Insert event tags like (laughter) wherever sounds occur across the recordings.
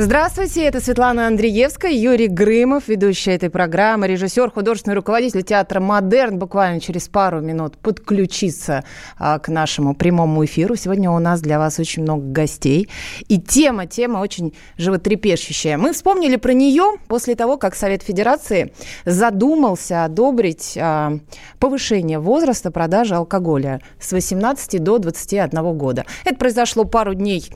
Здравствуйте, это Светлана Андреевская, Юрий Грымов, ведущая этой программы, режиссер, художественный руководитель театра «Модерн». Буквально через пару минут подключатся а, к нашему прямому эфиру. Сегодня у нас для вас очень много гостей. И тема, тема очень животрепещущая. Мы вспомнили про нее после того, как Совет Федерации задумался одобрить а, повышение возраста продажи алкоголя с 18 до 21 года. Это произошло пару дней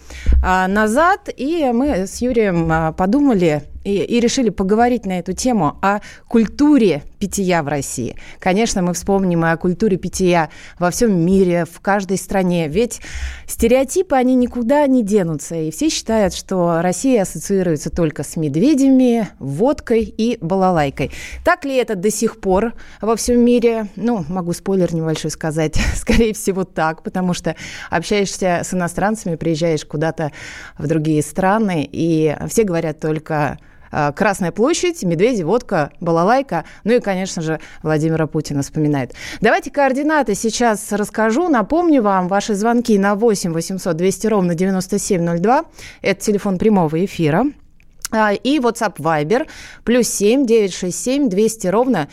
а, назад, и мы с Юрием Юрием а, подумали и, и решили поговорить на эту тему о культуре питья в России. Конечно, мы вспомним и о культуре питья во всем мире, в каждой стране. Ведь стереотипы, они никуда не денутся. И все считают, что Россия ассоциируется только с медведями, водкой и балалайкой. Так ли это до сих пор во всем мире? Ну, могу спойлер небольшой сказать. (laughs) Скорее всего, так, потому что общаешься с иностранцами, приезжаешь куда-то в другие страны, и все говорят только Красная площадь, медведи, водка, балалайка. Ну и, конечно же, Владимира Путина вспоминает. Давайте координаты сейчас расскажу. Напомню вам, ваши звонки на 8 800 200 ровно 9702. Это телефон прямого эфира. А, и WhatsApp Viber плюс 7 967 200 ровно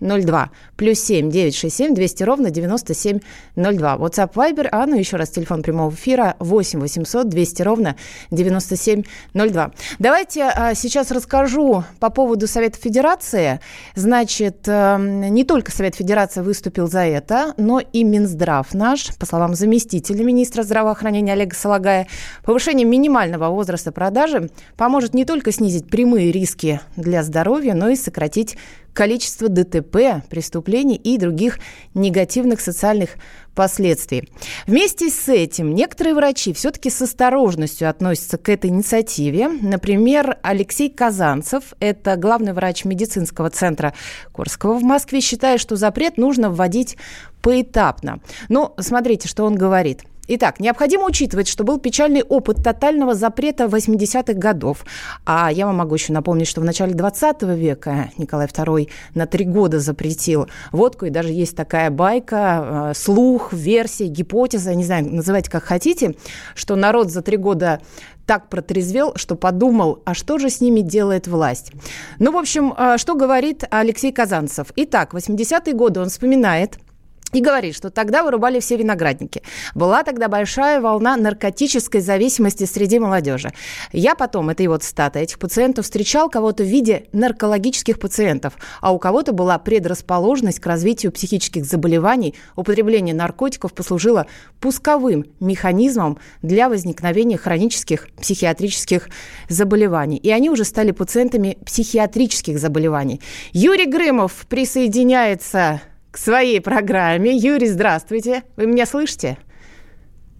9702. Плюс 7 967 200 ровно 9702. WhatsApp Viber, а ну еще раз телефон прямого эфира 8 800 200 ровно 9702. Давайте а, сейчас расскажу по поводу Совета Федерации. Значит, а, не только Совет Федерации выступил за это, но и Минздрав наш, по словам заместителя министра здравоохранения Олега Салагая, повышение минимального возраста продажи поможет не только снизить прямые риски для здоровья, но и сократить количество ДТП, преступлений и других негативных социальных последствий. Вместе с этим некоторые врачи все-таки с осторожностью относятся к этой инициативе. Например, Алексей Казанцев, это главный врач медицинского центра Курского в Москве, считает, что запрет нужно вводить поэтапно. Но смотрите, что он говорит – Итак, необходимо учитывать, что был печальный опыт тотального запрета 80-х годов. А я вам могу еще напомнить, что в начале 20 века Николай II на три года запретил водку. И даже есть такая байка, э, слух, версия, гипотеза, не знаю, называйте как хотите, что народ за три года так протрезвел, что подумал, а что же с ними делает власть? Ну, в общем, э, что говорит Алексей Казанцев? Итак, 80-е годы он вспоминает – и говорит, что тогда вырубали все виноградники. Была тогда большая волна наркотической зависимости среди молодежи. Я потом, это его цитата, этих пациентов встречал кого-то в виде наркологических пациентов, а у кого-то была предрасположенность к развитию психических заболеваний. Употребление наркотиков послужило пусковым механизмом для возникновения хронических психиатрических заболеваний. И они уже стали пациентами психиатрических заболеваний. Юрий Грымов присоединяется своей программе. Юрий, здравствуйте. Вы меня слышите?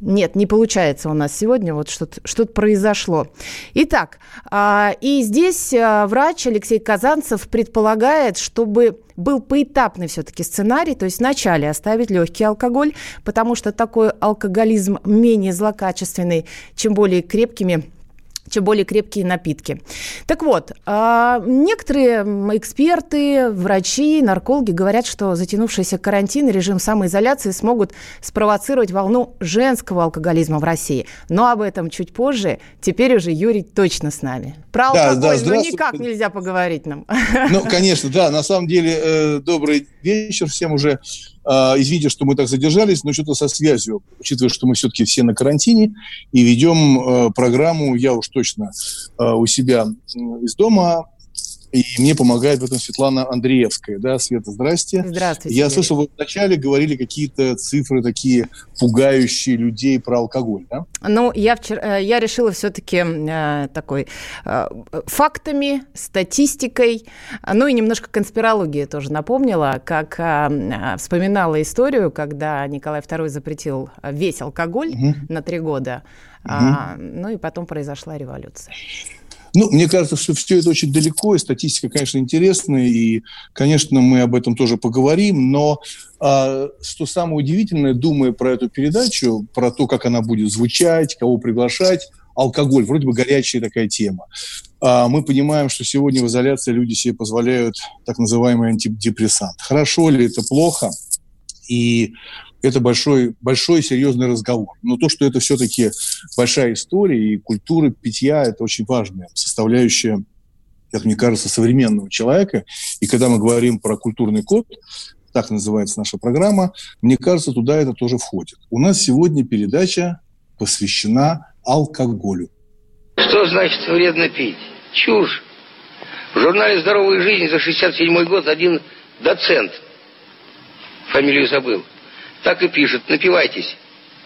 Нет, не получается у нас сегодня, вот что-то что произошло. Итак, а, и здесь а, врач Алексей Казанцев предполагает, чтобы был поэтапный все-таки сценарий, то есть вначале оставить легкий алкоголь, потому что такой алкоголизм менее злокачественный, чем более крепкими чем более крепкие напитки. Так вот, а, некоторые эксперты, врачи, наркологи говорят, что затянувшийся карантин и режим самоизоляции смогут спровоцировать волну женского алкоголизма в России. Но об этом чуть позже. Теперь уже Юрий точно с нами. Про да, алкоголь да, ну никак нельзя поговорить нам. Ну, конечно, да. На самом деле, э, добрый вечер всем уже. А, извините, что мы так задержались, но что-то со связью, учитывая, что мы все-таки все на карантине и ведем э, программу, я уж точно э, у себя из дома, и мне помогает в этом Светлана Андреевская. Да, Света, здрасте. Здравствуйте. Я слышал, вы вначале говорили какие-то цифры такие пугающие людей про алкоголь, да? Ну, я, вчера, э, я решила все-таки э, такой э, фактами, статистикой, ну и немножко конспирологии тоже напомнила, как э, вспоминала историю, когда Николай II запретил весь алкоголь угу. на три года, угу. а, ну и потом произошла революция. Ну, мне кажется, что все это очень далеко, и статистика, конечно, интересная, и, конечно, мы об этом тоже поговорим, но а, что самое удивительное, думая про эту передачу, про то, как она будет звучать, кого приглашать, алкоголь, вроде бы горячая такая тема. а, мы понимаем, что сегодня в изоляции люди себе позволяют так называемый антидепрессант. Хорошо ли это плохо? И это большой, большой серьезный разговор. Но то, что это все-таки большая история, и культура питья – это очень важная составляющая, как мне кажется, современного человека. И когда мы говорим про культурный код, так называется наша программа, мне кажется, туда это тоже входит. У нас сегодня передача посвящена алкоголю. Что значит вредно пить? Чушь. В журнале «Здоровая жизнь» за 67 год один доцент, фамилию забыл, так и пишет, напивайтесь,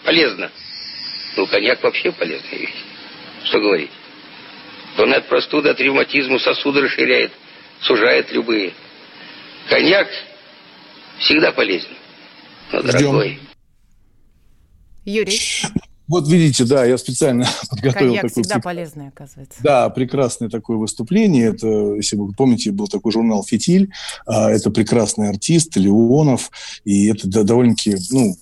полезно. Ну, коньяк вообще полезная вещь. Что говорить? Он от простуды, от ревматизма сосуды расширяет, сужает любые. Коньяк всегда полезен. Но, дорогой. Юрий. Вот видите, да, я специально (laughs) подготовил Коньяк такой... всегда полезный, оказывается. Да, прекрасное такое выступление. Это, если вы помните, был такой журнал «Фитиль». А, это прекрасный артист Леонов. И это довольно-таки, ну,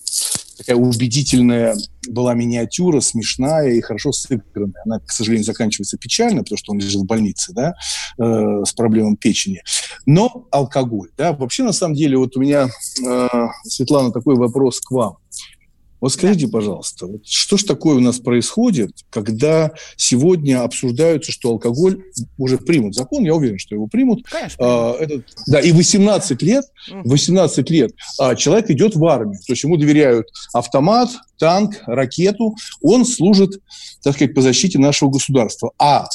такая убедительная была миниатюра, смешная и хорошо сыгранная. Она, к сожалению, заканчивается печально, потому что он лежит в больнице, да, э, с проблемой печени. Но алкоголь, да, вообще, на самом деле, вот у меня, э, Светлана, такой вопрос к вам. Вот скажите, пожалуйста, вот что ж такое у нас происходит, когда сегодня обсуждаются, что алкоголь уже примут закон, я уверен, что его примут. Конечно. А, этот, да, и 18 лет, 18 лет а, человек идет в армию, то есть ему доверяют автомат, танк, ракету, он служит, так сказать, по защите нашего государства. А,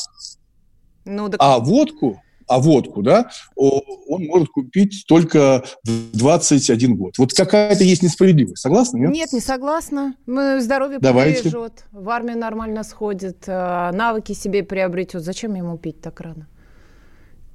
ну, так... а водку а водку, да, он может купить только в 21 год. Вот какая-то есть несправедливость. Согласна, нет? Нет, не согласна. Мы здоровье Давайте. побережет, в армию нормально сходит, э, навыки себе приобретет. Зачем ему пить так рано?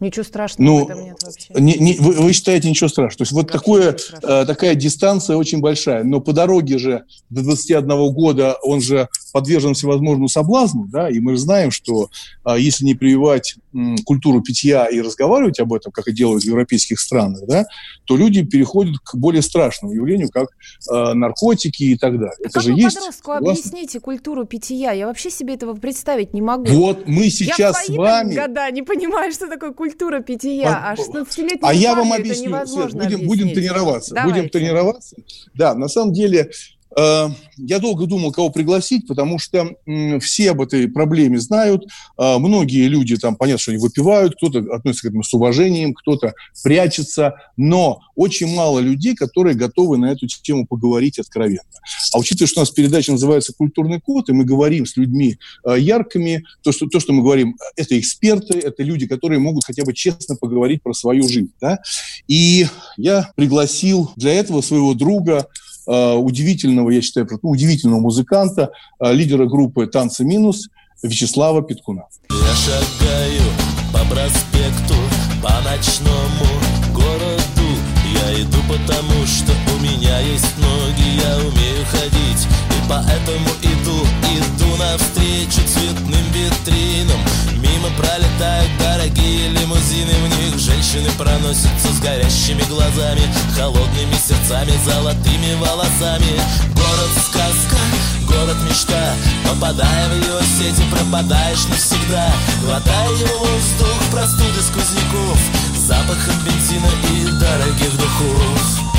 Ничего страшного ну, в этом нет вообще. Не, не, вы, вы считаете ничего страшного? То есть вот такое, э, такая дистанция очень большая. Но по дороге же до 21 года он же подвержен всевозможному соблазну, да, и мы знаем, что э, если не прививать э, культуру питья и разговаривать об этом, как и делают в европейских странах, да, то люди переходят к более страшному явлению, как э, наркотики и так далее. А Это как же вы есть. подростку согласны? объясните культуру питья? Я вообще себе этого представить не могу. Вот мы сейчас Я с вами... года не понимаю, что такое культура питья. А 16-летнему А я вам объясню, Свет, будем, будем тренироваться. Давайте. Будем тренироваться. Да, на самом деле, я долго думал, кого пригласить, потому что все об этой проблеме знают. Э, многие люди там, понятно, что они выпивают, кто-то относится к этому с уважением, кто-то прячется, но очень мало людей, которые готовы на эту тему поговорить откровенно. А учитывая, что у нас передача называется «Культурный код», и мы говорим с людьми э, яркими, то что, то, что мы говорим, это эксперты, это люди, которые могут хотя бы честно поговорить про свою жизнь. Да? И я пригласил для этого своего друга, э, удивительного, я считаю, ну, удивительного музыканта, э, лидера группы «Танцы минус» Вячеслава Петкуна. Я шагаю по проспекту, по ночному городу. Я иду потому, что у меня есть ноги, я умею ходить. И поэтому иду, иду навстречу цветным витринам Мимо пролетают дорогие лимузины. В них женщины проносятся с горящими глазами Холодными сердцами, золотыми волосами. Город сказка, город мечта. Попадая в его сети, пропадаешь навсегда. Глотая его воздух, простуды сквозняков. Запахом бензина и дорогих духов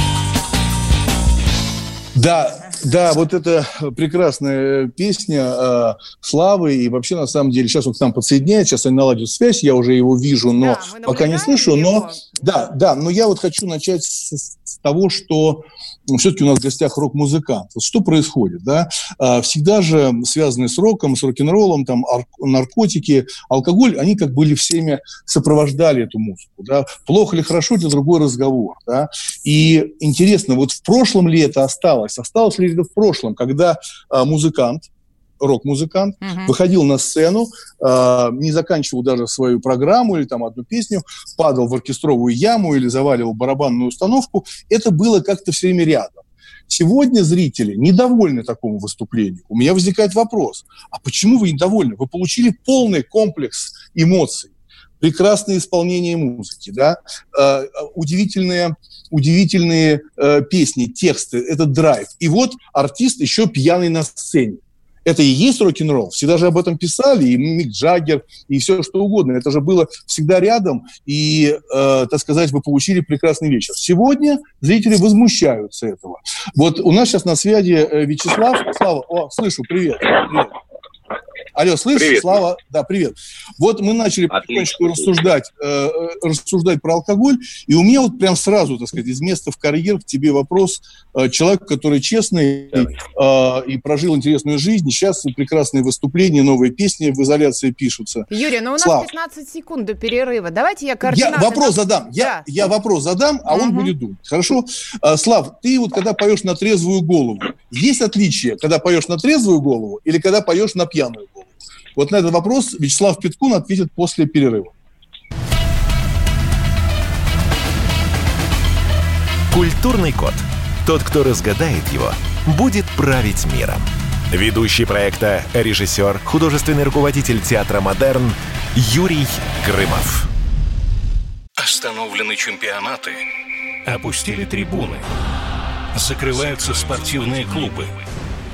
Да, да, вот это прекрасная песня э, Славы, и вообще, на самом деле, сейчас он к нам подсоединяет, сейчас они наладят связь, я уже его вижу, но Да, пока не слышу, его. но... Да, да, но я вот хочу начать с, с того, что ну, все-таки у нас в гостях рок-музыкант. Вот что происходит, да? А, всегда же связанные с роком, с рок-н-роллом, там, ар- наркотики, алкоголь, они как были всеми сопровождали эту музыку, да? Плохо или хорошо, это другой разговор, да? И интересно, вот в прошлом ли это осталось? Осталось ли это в прошлом, когда а, музыкант, рок-музыкант, Мгм. выходил на сцену, э, не заканчивал даже свою программу или там одну песню, падал в оркестровую яму или заваливал барабанную установку. Это было как-то все время рядом. Сегодня зрители недовольны такому выступлению. У меня возникает вопрос, а почему вы недовольны? Вы получили полный комплекс эмоций, прекрасное исполнение музыки, да, э, удивительные, удивительные э, песни, тексты, это драйв. И вот артист еще пьяный на сцене. Это и есть рок-н-ролл. Все даже об этом писали, и Мик Джаггер, и все что угодно. Это же было всегда рядом, и, э, так сказать, вы получили прекрасный вечер. Сегодня зрители возмущаются этого. Вот у нас сейчас на связи э, Вячеслав. Слава, о, слышу, привет. привет. Алло, слышишь? Привет. Слава, да, привет. Вот мы начали потихонечку рассуждать, э, э, рассуждать про алкоголь, и у меня вот прям сразу, так сказать, из места в карьер к тебе вопрос. Э, человек, который честный э, и прожил интересную жизнь, сейчас прекрасные выступления, новые песни в изоляции пишутся. Юрий, ну у нас Слав, 15 секунд до перерыва. Давайте я координаты... Я вопрос задам, я, да. я вопрос задам, а угу. он будет думать. Хорошо? Э, Слав, ты вот когда поешь на трезвую голову, есть отличие, когда поешь на трезвую голову или когда поешь на пьяную голову? Вот на этот вопрос Вячеслав Петкун ответит после перерыва. Культурный код. Тот, кто разгадает его, будет править миром. Ведущий проекта, режиссер, художественный руководитель театра «Модерн» Юрий Грымов. Остановлены чемпионаты. Опустили трибуны. Закрываются спортивные клубы.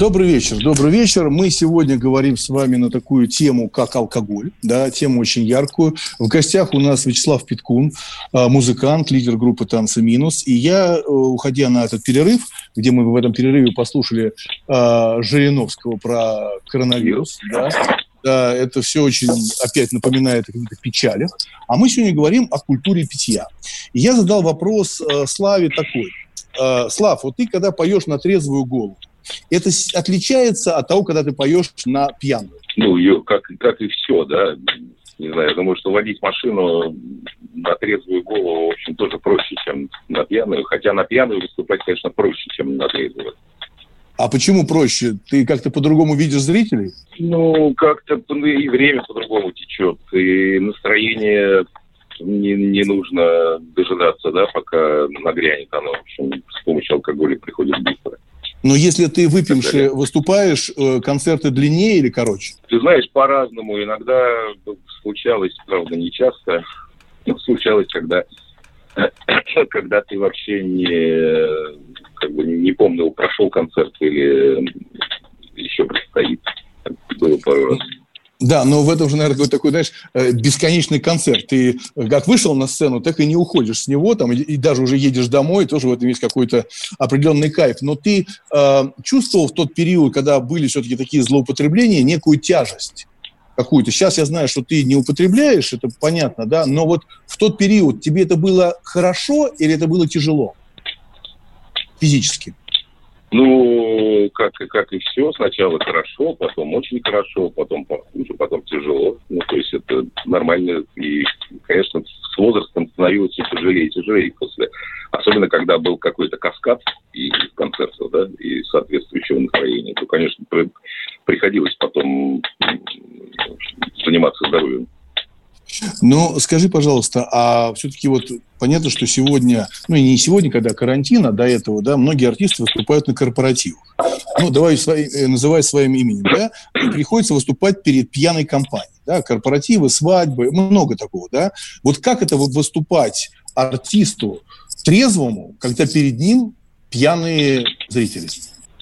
Добрый вечер, добрый вечер. Мы сегодня говорим с вами на такую тему, как алкоголь, да, тему очень яркую. В гостях у нас Вячеслав Питкун, а, музыкант, лидер группы «Танцы минус». И я, э, уходя на этот перерыв, где мы в этом перерыве послушали э, Жириновского про коронавирус, да, да, это все очень опять напоминает о каких-то печалях. А мы сегодня говорим о культуре питья. И я задал вопрос э, Славе такой. Э, Слав, вот ты когда поешь на трезвую голову, это отличается от того, когда ты поешь на пьяную? Ну, как, как и все, да. Не знаю, я думаю, что водить машину на трезвую голову, в общем, тоже проще, чем на пьяную. Хотя на пьяную выступать, конечно, проще, чем на трезвую. А почему проще? Ты как-то по-другому видишь зрителей? Ну, как-то и время по-другому течет, и настроение не, не нужно дожидаться, да, пока нагрянет оно. В общем, с помощью алкоголя приходит быстро. Но если ты выпивший выступаешь, э, концерты длиннее или короче? Ты знаешь, по-разному. Иногда случалось, правда, не часто, но случалось, когда, (coughs) когда ты вообще не, как бы не помнил, прошел концерт или еще предстоит. Было пару раз. Да, но в этом же, наверное, какой-то такой, знаешь, э, бесконечный концерт. Ты как вышел на сцену, так и не уходишь с него, там, и даже уже едешь домой, тоже в этом есть какой-то определенный кайф. Но ты э, чувствовал в тот период, когда были все-таки такие злоупотребления, некую тяжесть какую-то. Сейчас я знаю, что ты не употребляешь, это понятно, да, но вот в тот период тебе это было хорошо или это было тяжело физически? Ну, как, как и все, сначала хорошо, потом очень хорошо, потом похуже, потом тяжело. Ну, то есть это нормально. И, конечно, с возрастом становилось тяжелее и тяжелее после. Особенно, когда был какой-то каскад и концертов, да, и соответствующего настроения, то, конечно, приходилось потом заниматься здоровьем. Ну, скажи, пожалуйста, а все-таки вот понятно, что сегодня, ну и не сегодня, когда карантин, а до этого, да, многие артисты выступают на корпоративах. Ну, давай свои, э, называй своим именем, да, приходится выступать перед пьяной компанией, да, корпоративы, свадьбы, много такого, да. Вот как это выступать артисту трезвому, когда перед ним пьяные зрители?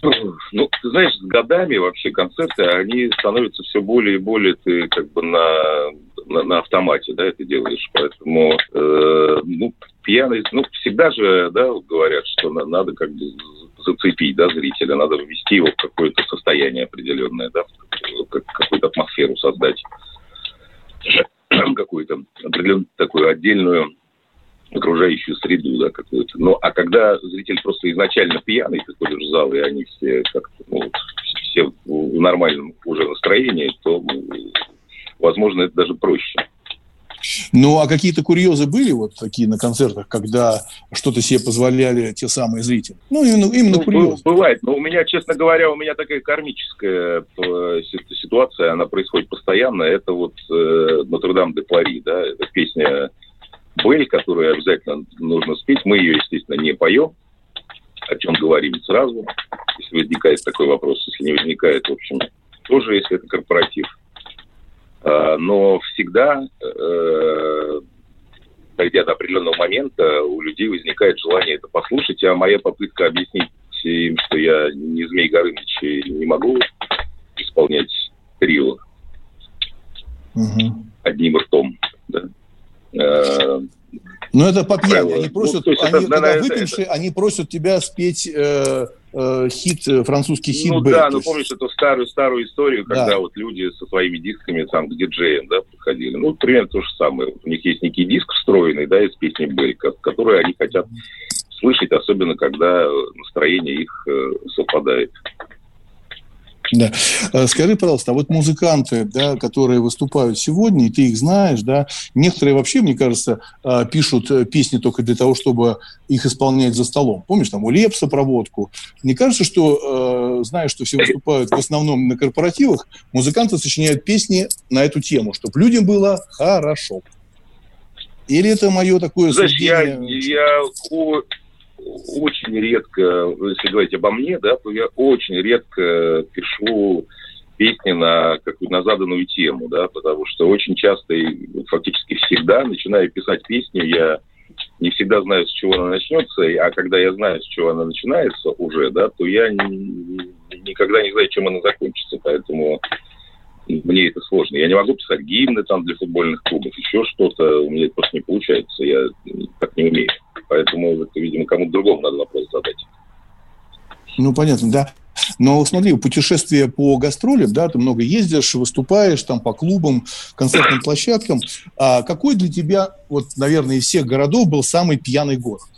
Ну, ты знаешь, с годами вообще концерты, они становятся все более и более ты как бы на на, на автомате, да, это делаешь. Поэтому, э, ну, пьяный, ну, всегда же, да, говорят, что на, надо как бы зацепить, да, зрителя, надо ввести его в какое-то состояние определенное, да, какую-то атмосферу создать, (clears throat) какую-то определенную такую отдельную окружающую среду, да, какую-то. Ну, а когда зритель просто изначально пьяный, ты ходишь в зал, и они все как-то, ну, все в нормальном уже настроении, то, возможно, это даже проще. Ну, а какие-то курьезы были вот такие на концертах, когда что-то себе позволяли те самые зрители? Ну, именно, именно ну, курьезы. Бывает, но у меня, честно говоря, у меня такая кармическая э, ситуация, она происходит постоянно. Это вот э, «Нотр-Дам де Пари», да, это песня Бель, которую обязательно нужно спеть. Мы ее, естественно, не поем, о чем говорим сразу, если возникает такой вопрос. Если не возникает, в общем, тоже, если это корпоратив. А, но всегда, э, дойдя до определенного момента, у людей возникает желание это послушать, а моя попытка объяснить им, что я не Змей Горыныч и не могу исполнять трио угу. одним ртом, да, э, ну, это по пьяни. Они просят, ну, они, это, когда это, выпившие, это... они просят тебя спеть э, э, хит, э, французский хит. Ну Б, да, ну помнишь эту старую старую историю, когда да. вот люди со своими дисками там к диджеям, да, приходили. Ну, примерно то же самое. У них есть некий диск встроенный, да, из песни Белль, который они хотят слышать, особенно когда настроение их э, совпадает. Да. Э, скажи, пожалуйста, а вот музыканты, да, которые выступают сегодня, и ты их знаешь, да, некоторые вообще, мне кажется, э, пишут э, песни только для того, чтобы их исполнять за столом. Помнишь, там, у Лепса проводку. Мне кажется, что, знаешь, что все выступают в основном на корпоративах, музыканты сочиняют песни на эту тему, чтобы людям было хорошо. Или это мое такое Знаешь, суждение? Я, я очень редко, если говорить обо мне, да, то я очень редко пишу песни на какую на заданную тему, да, потому что очень часто и фактически всегда, начинаю писать песню, я не всегда знаю, с чего она начнется, а когда я знаю, с чего она начинается уже, да, то я ни, никогда не знаю, чем она закончится, поэтому мне это сложно. Я не могу писать гимны там для футбольных клубов, еще что-то, у меня это просто не получается, я так не умею. Поэтому это, видимо, кому-то другому надо вопрос задать. Ну, понятно, да. Но смотри, путешествие по гастролям, да, ты много ездишь, выступаешь там по клубам, концертным площадкам. А какой для тебя, вот, наверное, из всех городов был самый пьяный город?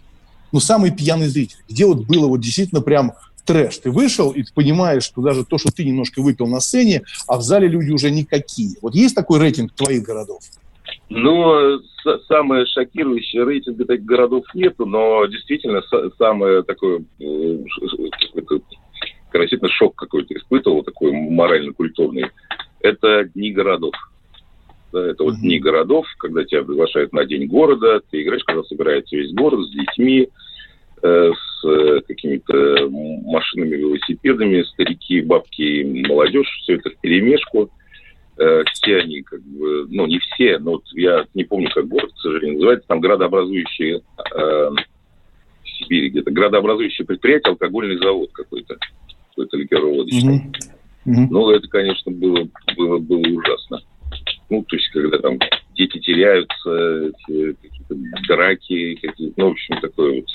Ну, самый пьяный зритель. Где вот было вот действительно прям трэш. Ты вышел, и ты понимаешь, что даже то, что ты немножко выпил на сцене, а в зале люди уже никакие. Вот есть такой рейтинг твоих городов? Ну, самое шокирующее рейтинга таких городов нету, но действительно самое такое э, действительно шок какой-то испытывал, такой морально-культурный, это дни городов. Да, это вот дни городов, когда тебя приглашают на день города, ты играешь, когда собирается весь город с детьми, с э, какими-то машинами, велосипедами, старики, бабки, молодежь, все это в перемешку. Э, все они, как бы, ну, не все, но вот я не помню, как город, к сожалению, называется, там градообразующие э, в Сибири где-то, градообразующее предприятие, алкогольный завод какой-то, какой-то ликероводочный. Mm-hmm. Mm-hmm. Ну, это, конечно, было, было, было ужасно. Ну, то есть, когда там дети теряются, какие-то драки, какие-то, ну, в общем, такое вот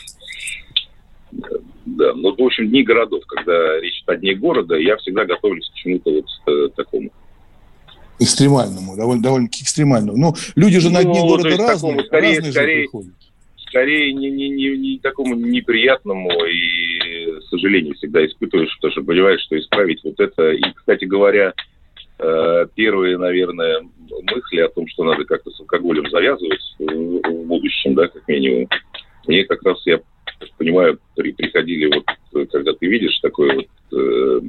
да, ну, в общем, дни городов, когда речь о дне города, я всегда готовлюсь к чему-то вот э, такому экстремальному, довольно, довольно-таки экстремальному. Ну, люди же ну, на дне города разные, такому, скорее, разные скорее, приходят. Скорее не, не, не, не такому неприятному и, к сожалению, всегда испытываешь, потому что понимаешь, что исправить вот это. И, кстати говоря, э, первые, наверное, мысли о том, что надо как-то с алкоголем завязывать в будущем, да, как минимум, мне как раз, я понимаю, при, приходили вот, когда ты видишь такое вот э,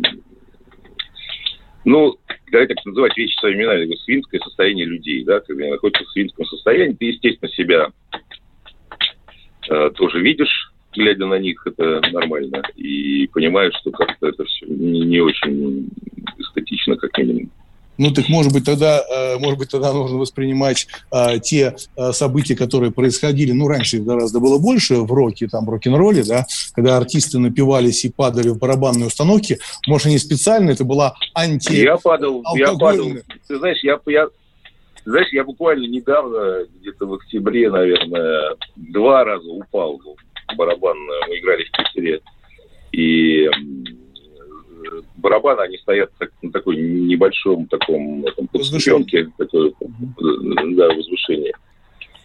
ну, давайте так называть вещи своими именами, свинское состояние людей, да, когда находятся в свинском состоянии, ты, естественно, себя э, тоже видишь, глядя на них, это нормально, и понимаешь, что как-то это все не, не очень эстетично, как минимум. Ну, так может быть тогда, э, может быть тогда нужно воспринимать э, те э, события, которые происходили, ну, раньше гораздо было больше в роке, там, рок-н-ролле, да, когда артисты напивались и падали в барабанные установки, может, они специально, это была анти Я падал, я падал. Ты знаешь, я, я, знаешь, я буквально недавно, где-то в октябре, наверное, два раза упал в барабанную, мы играли в Питере, и барабаны, они стоят так, на такой небольшом таком этом, подступенке, такое, да, возвышение.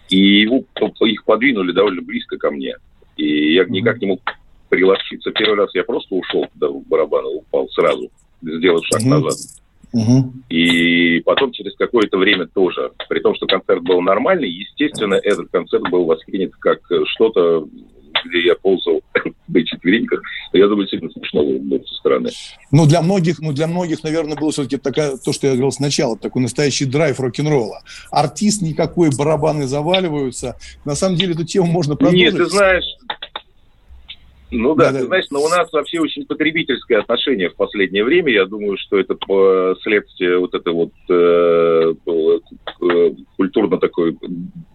И его, их подвинули довольно близко ко мне. И я никак не мог приловчиться. Первый раз я просто ушел да, в барабаны, упал сразу. сделав шаг назад. Угу. И потом через какое-то время тоже, при том, что концерт был нормальный, естественно, этот концерт был воспринят как что-то, где я ползал (coughs) на четвереньках. Я думаю, действительно смешно было со стороны. Ну, для многих, ну, для многих, наверное, было все-таки такая, то, что я говорил сначала, такой настоящий драйв рок-н-ролла. Артист никакой, барабаны заваливаются. На самом деле, эту тему можно продолжить. Нет, ты знаешь, ну да, да, ты знаешь, но у нас вообще очень потребительское отношение в последнее время. Я думаю, что это следствие вот этой вот э, э, культурно такой,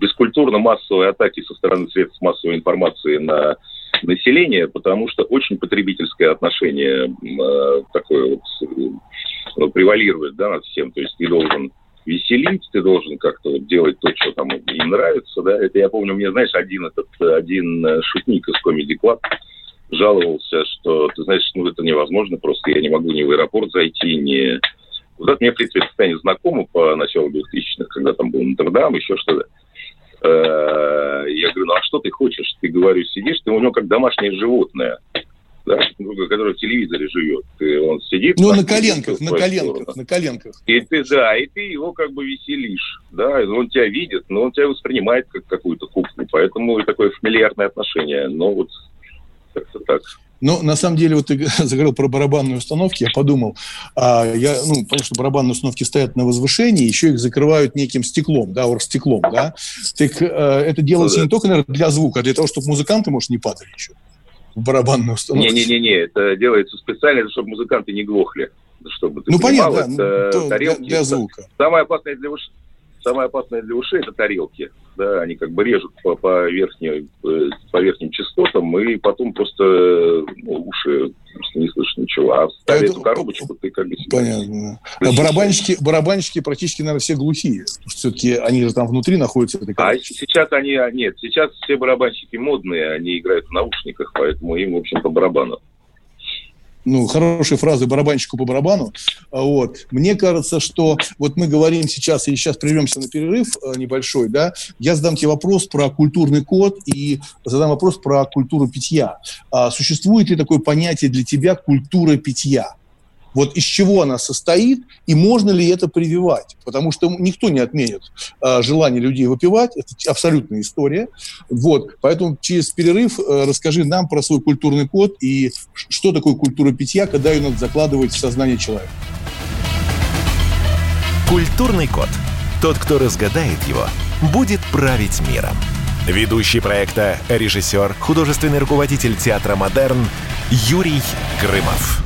бескультурно-массовой атаки со стороны средств массовой информации на население, потому что очень потребительское отношение э, такое вот э, превалирует да, над всем. То есть ты должен веселить, ты должен как-то вот делать то, что там им нравится, да. Это я помню, мне, знаешь, один этот, один шутник из Comedy Club, жаловался, что, ты знаешь, ну, это невозможно, просто я не могу ни в аэропорт зайти, ни... Вот это мне, в принципе, состояние знакомо по началу 2000-х, когда там был Нотр-Дам, еще что-то. Э, я говорю, ну а что ты хочешь? Ты, говорю, сидишь, ты у него как домашнее животное, да, которое в телевизоре живет. Ты, он сидит... Ну, на коленках, на коленках, сторону. на коленках. И ты, да, и ты его как бы веселишь, да, он тебя видит, но он тебя воспринимает как какую-то куклу, поэтому такое фамильярное отношение. Но вот как-то так. Ну, на самом деле, вот ты (laughs) заговорил про барабанные установки, я подумал, а, я, ну, понятно, что барабанные установки стоят на возвышении, еще их закрывают неким стеклом, да, оргстеклом, да. Так э, это делается ну, да. не только, наверное, для звука, а для того, чтобы музыканты, может, не падали еще в барабанную установку. Не-не-не, это делается специально, чтобы музыканты не глохли. Чтобы ты ну, понимал, понятно, это ну, тарелки, для, для звука. Самое опасное для самое опасное для ушей – это тарелки да, они как бы режут по, по, верхней, э, по верхним частотам, и потом просто ну, уши не слышишь ничего. А ставя эту коробочку, ты как бы... Понятно. А барабанщики, барабанщики практически, наверное, все глухие. Все-таки они же там внутри находятся. А сейчас они... А, нет, сейчас все барабанщики модные, они играют в наушниках, поэтому им, в общем, по барабану ну, хорошие фразы барабанщику по барабану. А вот. Мне кажется, что вот мы говорим сейчас, и сейчас прервемся на перерыв э, небольшой, да, я задам тебе вопрос про культурный код и задам вопрос про культуру питья. А существует ли такое понятие для тебя культура питья? Вот из чего она состоит и можно ли это прививать? Потому что никто не отменит э, желание людей выпивать. Это абсолютная история. Вот. Поэтому через перерыв э, расскажи нам про свой культурный код и что такое культура питья, когда ее надо закладывать в сознание человека. Культурный код. Тот, кто разгадает его, будет править миром. Ведущий проекта, режиссер, художественный руководитель театра «Модерн» Юрий Грымов.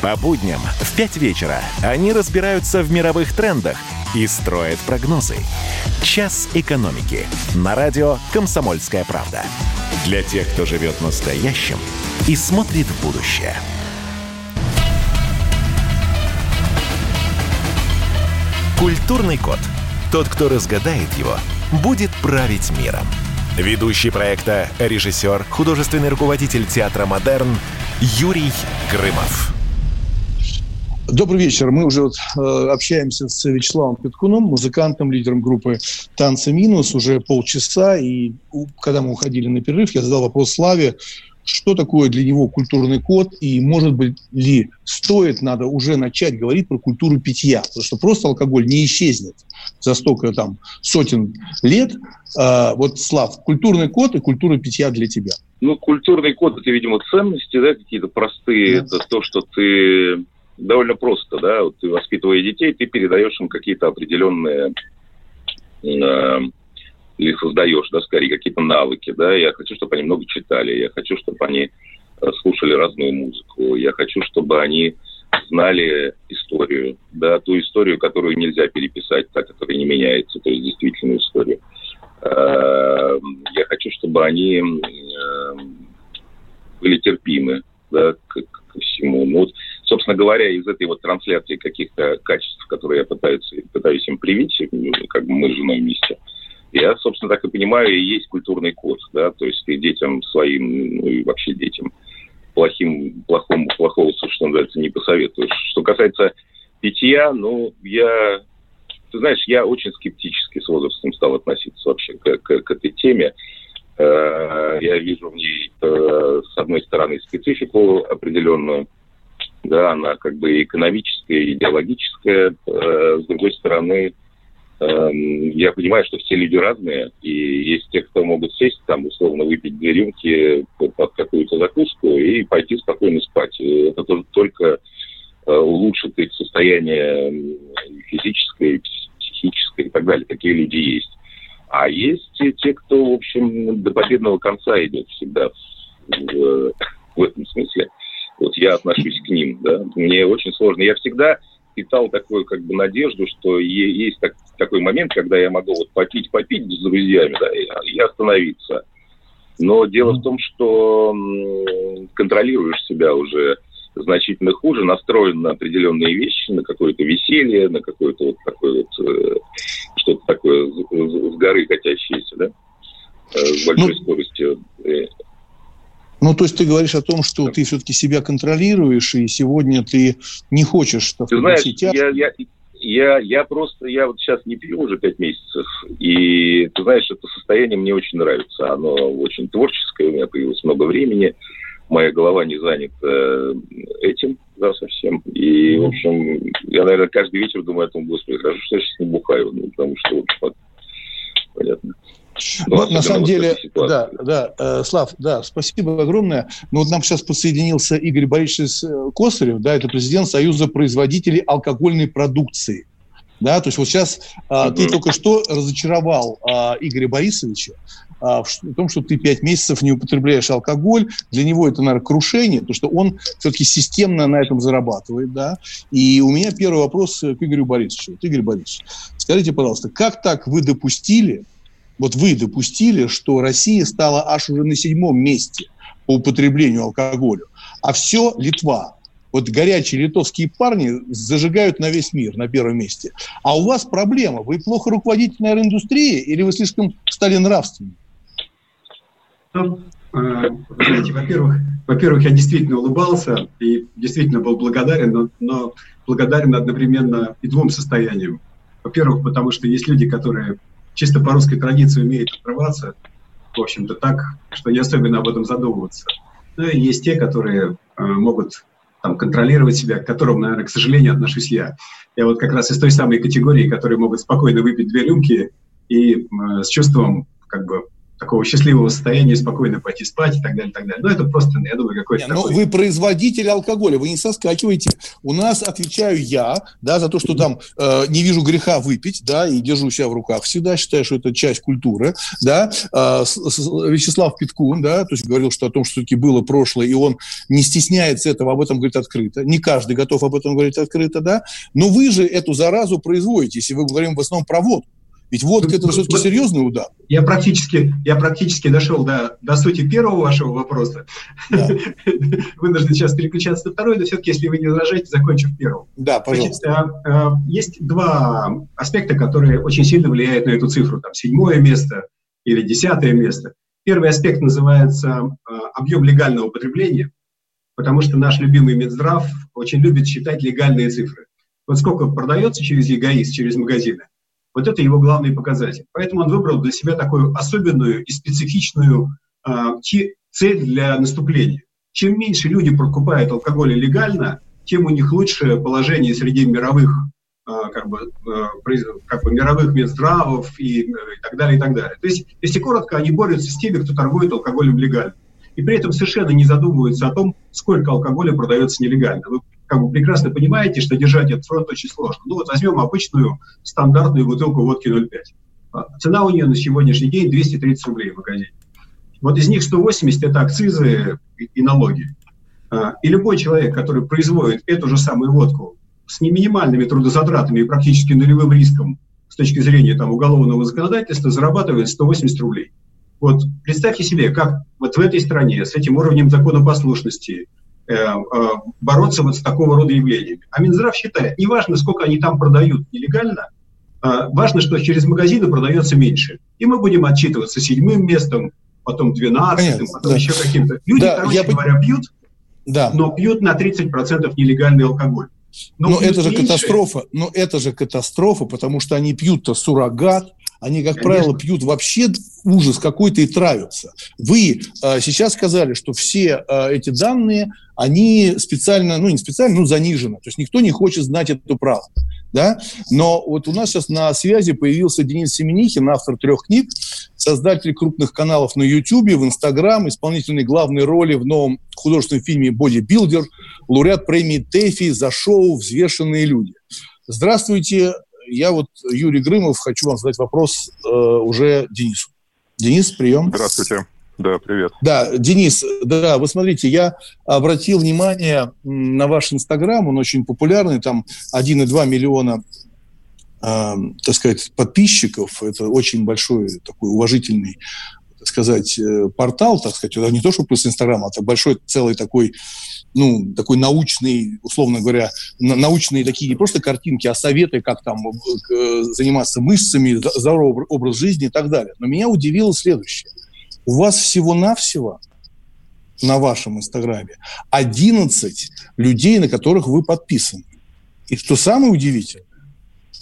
По будням в 5 вечера они разбираются в мировых трендах и строят прогнозы. «Час экономики» на радио «Комсомольская правда». Для тех, кто живет настоящим и смотрит в будущее. Культурный код. Тот, кто разгадает его, будет править миром. Ведущий проекта, режиссер, художественный руководитель театра «Модерн» Юрий Грымов. Добрый вечер. Мы уже вот, э, общаемся с Вячеславом Петкуном, музыкантом, лидером группы «Танцы минус» уже полчаса. И когда мы уходили на перерыв, я задал вопрос Славе, что такое для него культурный код, и, может быть, ли стоит, надо уже начать говорить про культуру питья, потому что просто алкоголь не исчезнет за столько там сотен лет. А, вот, Слав, культурный код и культура питья для тебя. Ну, культурный код – это, видимо, ценности, да, какие-то простые. Да. Это то, что ты довольно просто, да, вот ты воспитывая детей, ты передаешь им какие-то определенные э, или создаешь, да, скорее, какие-то навыки, да, я хочу, чтобы они много читали, я хочу, чтобы они э, слушали разную музыку, я хочу, чтобы они знали историю, да, ту историю, которую нельзя переписать, та, которая не меняется, то есть действительную историю. Э, я хочу, чтобы они э, были терпимы, да, к, ко всему. Ну, вот, собственно говоря, из этой вот трансляции каких-то качеств, которые я пытаюсь, пытаюсь им привить, как бы мы с женой вместе, Я, собственно, так и понимаю, и есть культурный код, да, то есть ты детям своим, ну и вообще детям плохим, плохому, плохого, что называется, не посоветуешь. Что касается питья, ну, я, ты знаешь, я очень скептически с возрастом стал относиться вообще к, к, к этой теме. Э, я вижу в ней, э, с одной стороны, специфику определенную, да, она как бы экономическая, идеологическая, э, с другой стороны, эм, я понимаю, что все люди разные, и есть те, кто могут сесть, там, условно, выпить две рюмки под какую-то закуску и пойти спокойно спать. Это только улучшит их состояние физическое, психическое и так далее. Такие люди есть. А есть те, кто, в общем, до победного конца идет всегда в, в этом смысле. Вот я отношусь к ним, да. Мне очень сложно. Я всегда питал такую как бы надежду, что есть так, такой момент, когда я могу вот попить, попить с друзьями, да, и, и остановиться. Но дело в том, что контролируешь себя уже значительно хуже, настроен на определенные вещи, на какое-то веселье, на какое-то вот такое вот э, что-то такое с, горы катящееся, да, э, с большой ну, скоростью. Э. Ну, то есть ты говоришь о том, что ты все-таки себя контролируешь, и сегодня ты не хочешь... Ты знаешь, я, я, я, я просто, я вот сейчас не пью уже пять месяцев, и ты знаешь, это состояние мне очень нравится. Оно очень творческое, у меня появилось много времени, моя голова не занята этим, да, совсем. И, в общем, я, наверное, каждый вечер думаю о том, господи, хорошо, что я сейчас не бухаю, ну, потому что, в общем, понятно. Ну, на самом деле, да, да, э, Слав, да, спасибо огромное. Ну, вот нам сейчас подсоединился Игорь Борисович э, Косарев, да, это президент Союза производителей алкогольной продукции. Да, то есть вот сейчас а, ты только что разочаровал а, Игоря Борисовича, а, в том, что ты пять месяцев не употребляешь алкоголь, для него это, наверное, крушение, потому что он все-таки системно на этом зарабатывает, да. И у меня первый вопрос к Игорю Борисовичу. Вот, Игорь Борисович, скажите, пожалуйста, как так вы допустили, вот вы допустили, что Россия стала аж уже на седьмом месте по употреблению алкоголя, а все Литва, вот горячие литовские парни зажигают на весь мир на первом месте. А у вас проблема. Вы плохо руководите, наверное, индустрией или вы слишком стали нравственны? Ну, э, знаете, во-первых, во-первых, я действительно улыбался и действительно был благодарен, но, но благодарен одновременно и двум состояниям. Во-первых, потому что есть люди, которые чисто по русской традиции умеют отрываться, в общем-то, так, что не особенно об этом задумываться. Ну и есть те, которые э, могут там, контролировать себя, к которым, наверное, к сожалению, отношусь я. Я вот как раз из той самой категории, которые могут спокойно выпить две рюмки и э, с чувством как бы такого счастливого состояния, спокойно пойти спать и так далее, и так далее. Но это просто, я думаю, какой-то не, такой... вы производитель алкоголя, вы не соскакиваете. У нас отвечаю я, да, за то, что там э, не вижу греха выпить, да, и держу себя в руках всегда, считаю, что это часть культуры, да. Э, с, с, Вячеслав Питкун, да, то есть говорил, что о том, что все-таки было прошлое, и он не стесняется этого, об этом говорит открыто. Не каждый готов об этом говорить открыто, да. Но вы же эту заразу производите, если вы говорим в основном про водку. Ведь водка это все-таки серьезный удар. Я практически, я практически дошел до, до сути первого вашего вопроса. Да. (laughs) Вынужден сейчас переключаться на второй, но все-таки, если вы не возражаете, закончу первым. Да, пожалуйста. Значит, а, а, есть два аспекта, которые очень сильно влияют на эту цифру. Там седьмое место или десятое место. Первый аспект называется а, объем легального употребления, потому что наш любимый Минздрав очень любит считать легальные цифры. Вот сколько продается через эгоист, через магазины, вот это его главный показатель. Поэтому он выбрал для себя такую особенную и специфичную э, цель для наступления. Чем меньше люди покупают алкоголь легально, тем у них лучшее положение среди мировых э, как бы, э, как бы мировых Минздравов и, и так далее, и так далее. То есть, если коротко, они борются с теми, кто торгует алкоголем легально. И при этом совершенно не задумываются о том, сколько алкоголя продается нелегально. Вы как бы прекрасно понимаете, что держать этот фронт очень сложно. Ну вот возьмем обычную стандартную бутылку водки 0,5. А, цена у нее на сегодняшний день 230 рублей в магазине. Вот из них 180 – это акцизы и налоги. А, и любой человек, который производит эту же самую водку с не минимальными трудозатратами и практически нулевым риском с точки зрения там, уголовного законодательства, зарабатывает 180 рублей. Вот представьте себе, как вот в этой стране с этим уровнем законопослушности, бороться вот с такого рода явлениями. А Минздрав считает, неважно, сколько они там продают нелегально, А, важно, что через магазины продается меньше. И мы будем отчитываться седьмым местом, потом двенадцатым, потом да. еще каким-то. Люди, да, короче я... говоря, пьют, да. но пьют на 30% нелегальный алкоголь. Но, но это же меньше. катастрофа, но это же катастрофа, потому что они пьют-то суррогат, они, как Конечно. правило, пьют вообще ужас какой-то и травятся. Вы э, сейчас сказали, что все э, эти данные, они специально, ну не специально, ну занижены. То есть никто не хочет знать эту правду. Да? Но вот у нас сейчас на связи появился Денис Семенихин, автор трех книг, создатель крупных каналов на YouTube, в Instagram, исполнительной главной роли в новом художественном фильме «Бодибилдер», лауреат премии ТЭФИ за шоу «Взвешенные люди». Здравствуйте, я вот, Юрий Грымов, хочу вам задать вопрос э, уже Денису. Денис, прием. Здравствуйте. Да, привет. Да, Денис, да, вы смотрите, я обратил внимание на ваш Инстаграм, он очень популярный, там 1,2 миллиона э, так сказать, подписчиков. Это очень большой такой уважительный сказать, э, портал, так сказать, не то, что плюс Инстаграм, а это большой целый такой ну, такой научный, условно говоря, научные такие не просто картинки, а советы, как там э, заниматься мышцами, здоровый образ жизни и так далее. Но меня удивило следующее. У вас всего-навсего на вашем Инстаграме 11 людей, на которых вы подписаны. И что самое удивительное,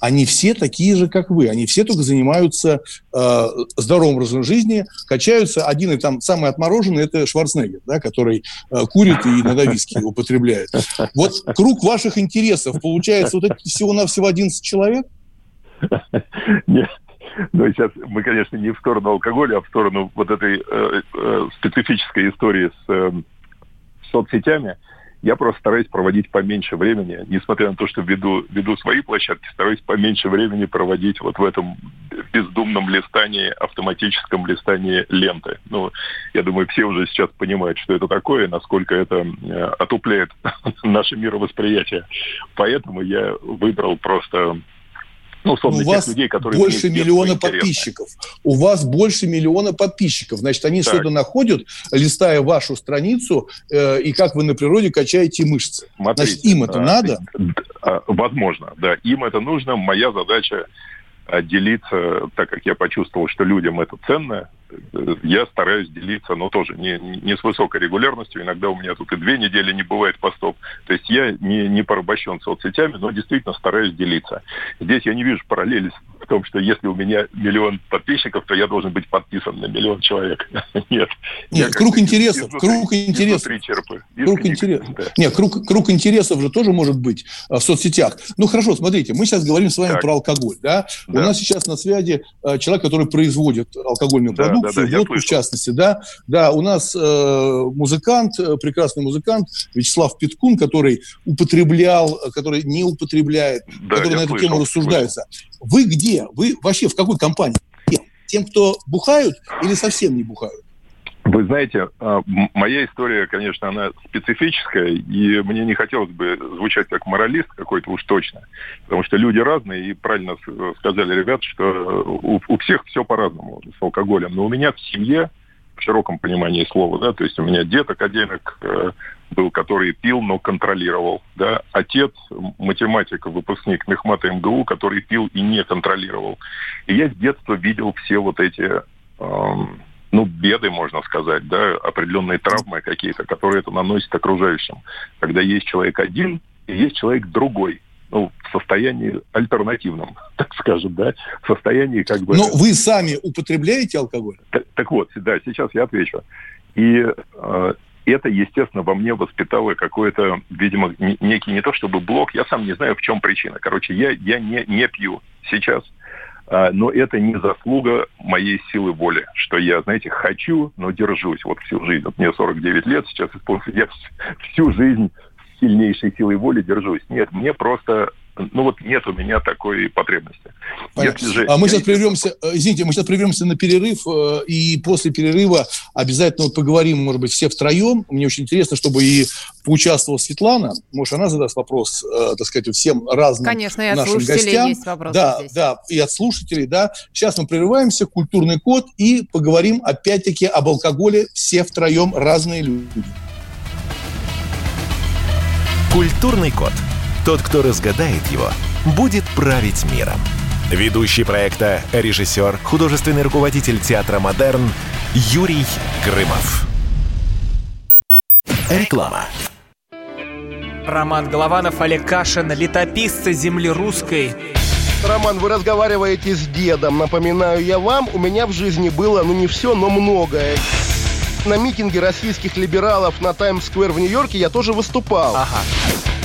они все такие же, как вы. Они все только занимаются э, здоровым образом жизни, качаются. Один и там самый отмороженный – это Шварценеггер, да, который э, курит и иногда виски употребляет. Вот круг ваших интересов, получается, вот это всего-навсего 11 человек? Нет. Ну, сейчас мы, конечно, не в сторону алкоголя, а в сторону вот этой э, э, специфической истории с э, соцсетями я просто стараюсь проводить поменьше времени, несмотря на то, что веду, веду свои площадки, стараюсь поменьше времени проводить вот в этом бездумном листании, автоматическом листании ленты. Ну, я думаю, все уже сейчас понимают, что это такое, насколько это э, отупляет (laughs) наше мировосприятие. Поэтому я выбрал просто ну, условно, у вас людей, которые больше миллиона подписчиков. У вас больше миллиона подписчиков. Значит, они что-то находят, листая вашу страницу, э, и как вы на природе качаете мышцы. Смотрите, Значит, им это а, надо? А, возможно, да. Им это нужно. Моя задача делиться, так как я почувствовал, что людям это ценно, я стараюсь делиться, но тоже не, не с высокой регулярностью. Иногда у меня тут и две недели не бывает постов. То есть я не, не порабощен соцсетями, но действительно стараюсь делиться. Здесь я не вижу параллели в том, что если у меня миллион подписчиков, то я должен быть подписан на миллион человек. (laughs) Нет. Нет, круг интересов. Круг интересов. Круг интересов. Нет, круг, круг интересов же тоже может быть а, в соцсетях. Ну хорошо, смотрите, мы сейчас говорим с вами про алкоголь. Да? У нас сейчас на связи а, человек, который производит алкогольную да, продукцию, да, да, водку в частности. Да? да, у нас э, музыкант, э, прекрасный музыкант Вячеслав Питкун, который употреблял, который не употребляет, да, который на эту слышал, тему рассуждается. Слышал. Вы где? Вы вообще в какой компании? Тем, кто бухают или совсем не бухают? Вы знаете, а, моя история, конечно, она специфическая, и мне не хотелось бы звучать как моралист какой-то уж точно, потому что люди разные, и правильно сказали ребята, что у, у всех все по-разному с алкоголем. Но у меня в семье, в широком понимании слова, да, то есть у меня дед академик э, был, который пил, но контролировал, да, отец математик, выпускник Мехмата МГУ, который пил и не контролировал. И я с детства видел все вот эти эм, ну, беды, можно сказать, да, определенные травмы какие-то, которые это наносит окружающим. Когда есть человек один и есть человек другой, ну, в состоянии альтернативном, (laughs) так скажем, да, в состоянии как бы... Но вы сами употребляете алкоголь? Так, так вот, да, сейчас я отвечу. И э, это, естественно, во мне воспитало какой-то, видимо, некий не то чтобы блок, я сам не знаю, в чем причина. Короче, я, я не, не пью сейчас, а, но это не заслуга моей силы воли, что я, знаете, хочу, но держусь вот всю жизнь. Вот мне 49 лет сейчас исполнится, я всю жизнь сильнейшей силой воли держусь. Нет, мне просто ну вот нет у меня такой потребности. Если же а мы сейчас прервемся, э, извините, мы сейчас прервемся на перерыв, э, и после перерыва обязательно вот поговорим, может быть, все втроем. Мне очень интересно, чтобы и поучаствовала Светлана, может, она задаст вопрос, э, так сказать, всем разным Конечно, и от нашим гостям. есть вопросы да, здесь. да, и от слушателей, да. Сейчас мы прерываемся, культурный код, и поговорим опять-таки об алкоголе все втроем разные люди. Культурный код. Тот, кто разгадает его, будет править миром. Ведущий проекта, режиссер, художественный руководитель театра «Модерн» Юрий Грымов. Реклама. Роман Голованов, Олег Кашин, летописцы земли русской. Роман, вы разговариваете с дедом. Напоминаю я вам, у меня в жизни было, ну не все, но многое. На митинге российских либералов на Таймс-сквер в Нью-Йорке я тоже выступал. Ага.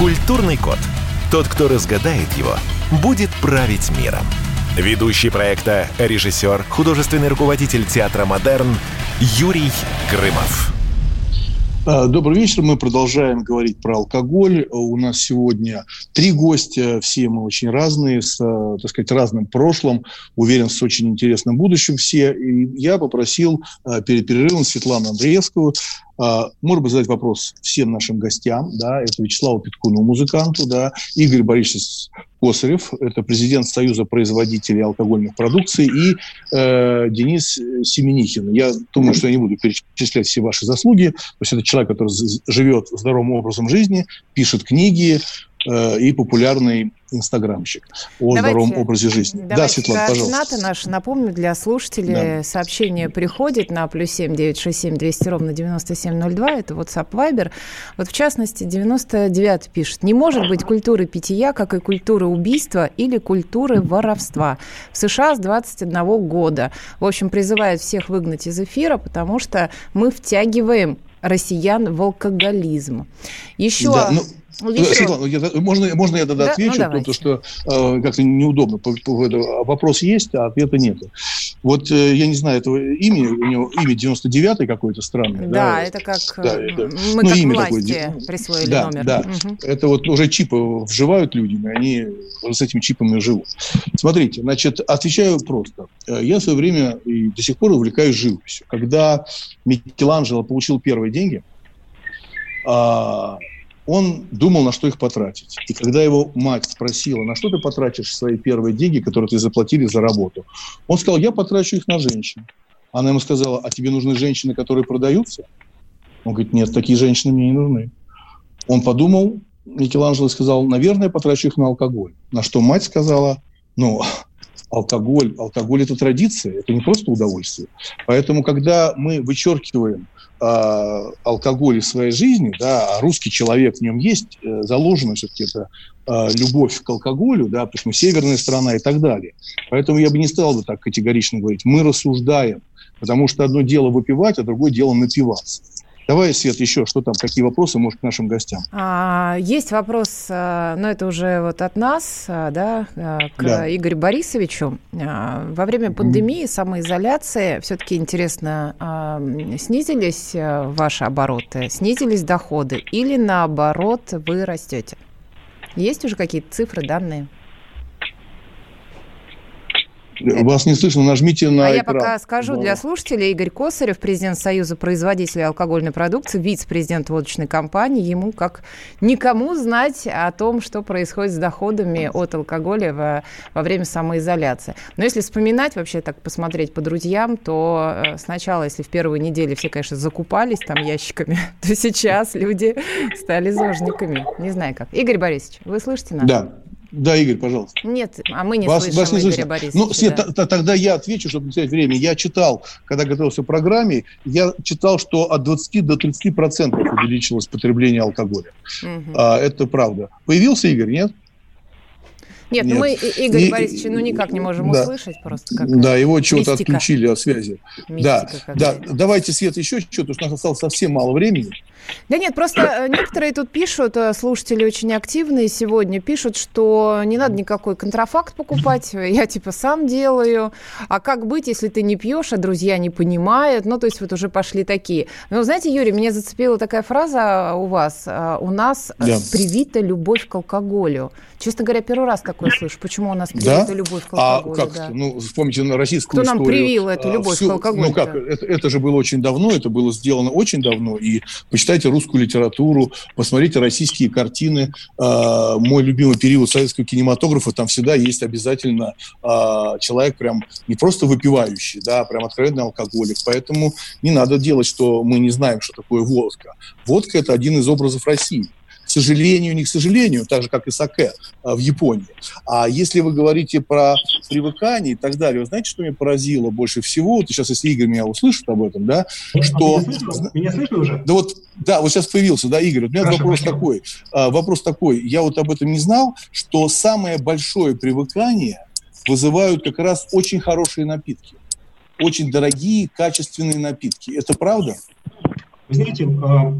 Культурный код. Тот, кто разгадает его, будет править миром. Ведущий проекта, режиссер, художественный руководитель театра «Модерн» Юрий Грымов. А, добрый вечер. Мы продолжаем говорить про алкоголь. У нас сегодня три гостя. Все мы очень разные, с, так сказать, разным прошлым. Уверен, с очень интересным будущим все. И я попросил а, перед перерывом Светлану Андреевскую а, может быть, задать вопрос всем нашим гостям, да, это Вячеславу Питкуну, музыканту, да, Игорь Борисович Косарев, это президент Союза производителей алкогольных продукций, и э, Денис Семенихин. Я думаю, что я не буду перечислять все ваши заслуги. То есть это человек, который живет здоровым образом жизни, пишет книги, и популярный инстаграмщик о давайте, здоровом образе жизни. да, Светлана, пожалуйста. наши напомню для слушателей. Да. Сообщение приходит на плюс семь девять шесть семь двести ровно девяносто семь ноль два. Это WhatsApp Viber. Вот в частности, 99 пишет. Не может быть культуры питья, как и культуры убийства или культуры воровства. В США с 21 года. В общем, призывает всех выгнать из эфира, потому что мы втягиваем россиян в алкоголизм. Еще... Да, ну еще... Светлана, я, можно, можно я тогда да? отвечу, ну, потому что э, как-то неудобно. По, по, по, вопрос есть, а ответа нет. Вот э, я не знаю этого имени, у него имя 99-й какое-то странное. Да, да, это как да, э, это, мы ну, как имя власти такое, присвоили да, номер. Да, угу. это вот уже чипы вживают людям, и они с этими чипами живут. Смотрите, значит, отвечаю просто. Э, я в свое время и до сих пор увлекаюсь живописью. Когда Микеланджело получил первые деньги, а, он думал, на что их потратить. И когда его мать спросила, на что ты потратишь свои первые деньги, которые ты заплатили за работу, он сказал, я потрачу их на женщин. Она ему сказала, а тебе нужны женщины, которые продаются? Он говорит, нет, такие женщины мне не нужны. Он подумал, Микеланджело сказал, наверное, потрачу их на алкоголь. На что мать сказала, ну, алкоголь, алкоголь – это традиция, это не просто удовольствие. Поэтому, когда мы вычеркиваем э, алкоголь из своей жизни, да, а русский человек в нем есть, э, заложена все-таки это э, любовь к алкоголю, да, потому что северная страна и так далее. Поэтому я бы не стал бы так категорично говорить. Мы рассуждаем, потому что одно дело выпивать, а другое дело напиваться. Давай, Свет, еще что там, какие вопросы, может, к нашим гостям? А, есть вопрос, а, но это уже вот от нас, а, да, а, к да. Игорю Борисовичу. Во время пандемии, самоизоляции, все-таки интересно, снизились ваши обороты, снизились доходы или наоборот вы растете? Есть уже какие-то цифры, данные? Вас не слышно, нажмите на А экран. я пока скажу да. для слушателей. Игорь Косарев, президент Союза производителей алкогольной продукции, вице-президент водочной компании. Ему, как никому, знать о том, что происходит с доходами от алкоголя во, во время самоизоляции. Но если вспоминать, вообще так посмотреть по друзьям, то э, сначала, если в первые недели все, конечно, закупались там ящиками, (laughs) то сейчас люди стали зожниками. Не знаю как. Игорь Борисович, вы слышите нас? Да. Да, Игорь, пожалуйста. Нет, а мы не вас, слышим вас не Игоря Борисовича. Ну, Свет, да. тогда я отвечу, чтобы не терять время. Я читал, когда готовился к программе, я читал, что от 20 до 30 процентов увеличилось потребление алкоголя. Угу. А, это правда. Появился Игорь, нет? Нет, Нет. мы Игорь и, Борисович ну никак не можем да. услышать просто. Как да, его чего-то отключили от связи. Мистика да, да, давайте, Свет, еще что-то, потому что у нас осталось совсем мало времени. Да нет, просто э, некоторые тут пишут, э, слушатели очень активные сегодня, пишут, что не надо никакой контрафакт покупать, я типа сам делаю, а как быть, если ты не пьешь, а друзья не понимают, ну, то есть вот уже пошли такие. Но, знаете, Юрий, меня зацепила такая фраза у вас, э, у нас да. привита любовь к алкоголю. Честно говоря, первый раз такое слышу. Почему у нас привита да? любовь к а алкоголю? А как? Да. Ну, вспомните на российскую Кто историю. нам привил эту а, любовь всю, к алкоголю? Ну как, это, это же было очень давно, это было сделано очень давно, и почитайте русскую литературу, посмотрите российские картины. А, мой любимый период советского кинематографа, там всегда есть обязательно а, человек прям не просто выпивающий, да, а прям откровенный алкоголик. Поэтому не надо делать, что мы не знаем, что такое водка. Водка – это один из образов России к сожалению, не к сожалению, так же, как и саке а, в Японии. А если вы говорите про привыкание и так далее, вы знаете, что меня поразило больше всего? Вот сейчас, если Игорь меня услышит об этом, да, что... Меня слышно? меня слышно уже? Да вот, да, вот сейчас появился, да, Игорь. У меня Хорошо, вопрос спасибо. такой. А, вопрос такой. Я вот об этом не знал, что самое большое привыкание вызывают как раз очень хорошие напитки. Очень дорогие, качественные напитки. Это правда? Вы знаете, а,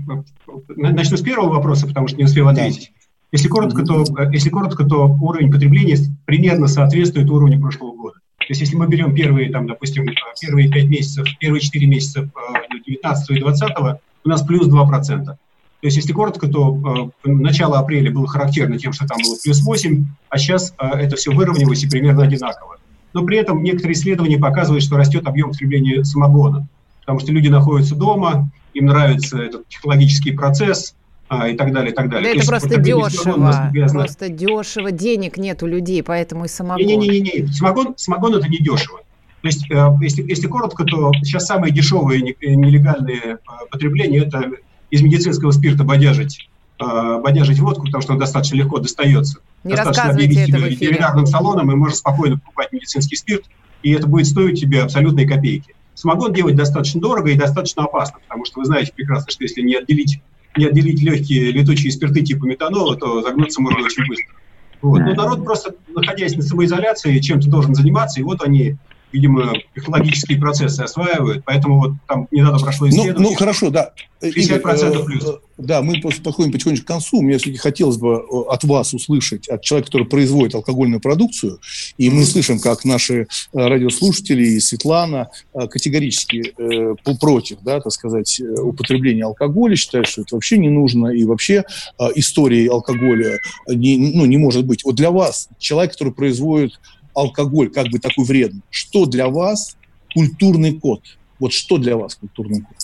начну с первого вопроса, потому что не успел ответить. Если коротко, то, если коротко, то уровень потребления примерно соответствует уровню прошлого года. То есть если мы берем первые, там, допустим, первые пять месяцев, первые четыре месяца 19 и 20 у нас плюс 2%. То есть, если коротко, то э, начало апреля было характерно тем, что там было плюс 8, а сейчас э, это все выровнялось и примерно одинаково. Но при этом некоторые исследования показывают, что растет объем потребления самогона, потому что люди находятся дома, им нравится этот технологический процесс а, и так далее, и так далее. Да это просто дешево, просто дешево, денег нет у людей, поэтому и самогон. Не-не-не, самогон, самогон это не дешево. То есть, э, если, если коротко, то сейчас самые дешевые нелегальные э, потребления – это из медицинского спирта бодяжить, э, бодяжить водку, потому что он достаточно легко достается. Не достаточно объявить себя ветеринарным салоном, и можешь спокойно покупать медицинский спирт, и это будет стоить тебе абсолютные копейки. Самогон делать достаточно дорого и достаточно опасно, потому что вы знаете прекрасно, что если не отделить, не отделить легкие летучие спирты типа метанола, то загнуться можно очень быстро. Вот. Но народ просто, находясь на самоизоляции, чем-то должен заниматься, и вот они видимо, технологические процессы осваивают, поэтому вот там недавно прошло ну, исследование. Ну, ну хорошо, да. 50% Игорь, плюс. Э, да, мы подходим потихонечку к концу. Мне все-таки хотелось бы э, от вас услышать, от человека, который производит алкогольную продукцию, и мы слышим, как наши э, радиослушатели и Светлана категорически э, против, да, так сказать, употребления алкоголя, считают, что это вообще не нужно, и вообще э, истории алкоголя не, ну, не может быть. Вот для вас, человек, который производит алкоголь как бы такой вредный. Что для вас культурный код? Вот что для вас культурный код?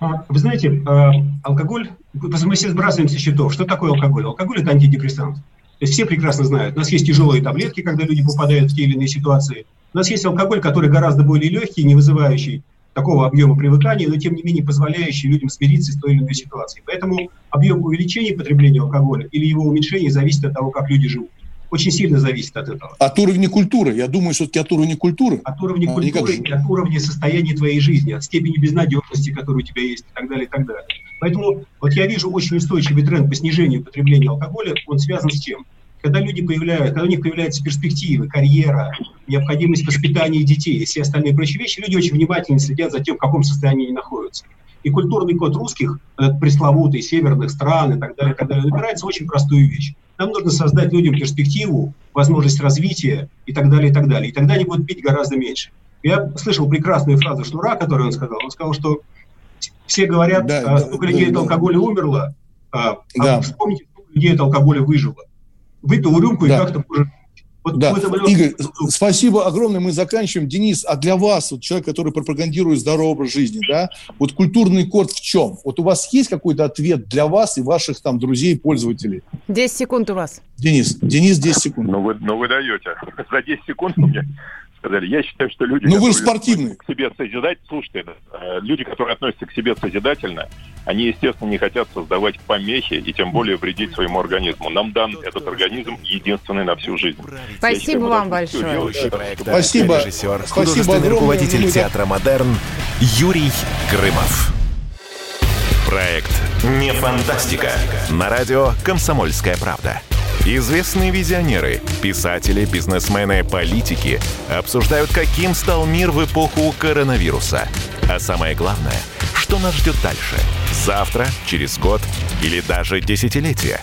А, вы знаете, э, алкоголь, мы все сбрасываем со счетов. Что такое алкоголь? Алкоголь – это антидепрессант. То есть все прекрасно знают. У нас есть тяжелые таблетки, когда люди попадают в те или иные ситуации. У нас есть алкоголь, который гораздо более легкий, не вызывающий такого объема привыкания, но тем не менее позволяющий людям смириться с той или иной ситуацией. Поэтому объем увеличения потребления алкоголя или его уменьшения зависит от того, как люди живут очень сильно зависит от этого. От уровня культуры. Я думаю, все-таки от уровня культуры. От уровня а, культуры и от уровня состояния твоей жизни, от степени безнадежности, которая у тебя есть и так далее, и так далее. Поэтому вот я вижу очень устойчивый тренд по снижению потребления алкоголя. Он связан с чем? Когда люди появляются, когда у них появляются перспективы, карьера, необходимость воспитания детей и все остальные прочие вещи, люди очень внимательно следят за тем, в каком состоянии они находятся. И культурный код русских, этот пресловутый, северных стран и так далее, и так далее, набирается очень простую вещь. Нам нужно создать людям перспективу, возможность развития и так далее, и так далее. И тогда они будут пить гораздо меньше. Я слышал прекрасную фразу Шнура, которую он сказал. Он сказал, что все говорят, да, а, сколько да, людей да, от алкоголя да. умерло, а, да. а вспомните, сколько людей от алкоголя выжило. Выпил рюмку да. и как-то может вот да. Игорь, спасибо огромное, мы заканчиваем. Денис, а для вас, вот человек, который пропагандирует здоровый образ жизни, да, вот культурный код в чем? Вот у вас есть какой-то ответ для вас и ваших там друзей, пользователей? 10 секунд у вас. Денис, Денис, 10 секунд. Ну вы, ну вы даете. (laughs) За 10 секунд у меня сказали. Я считаю, что люди, ну, вы спортивный. к себе созидать, слушайте, э, люди, которые относятся к себе созидательно, они, естественно, не хотят создавать помехи и тем более вредить своему организму. Нам дан этот организм единственный на всю жизнь. Спасибо считаю, вам большое. Спасибо. Режиссер, Спасибо руководитель театра «Модерн» Юрий Грымов. Проект «Не фантастика». На радио «Комсомольская правда». Известные визионеры, писатели, бизнесмены, политики обсуждают, каким стал мир в эпоху коронавируса. А самое главное – что нас ждет дальше? Завтра, через год или даже десятилетие?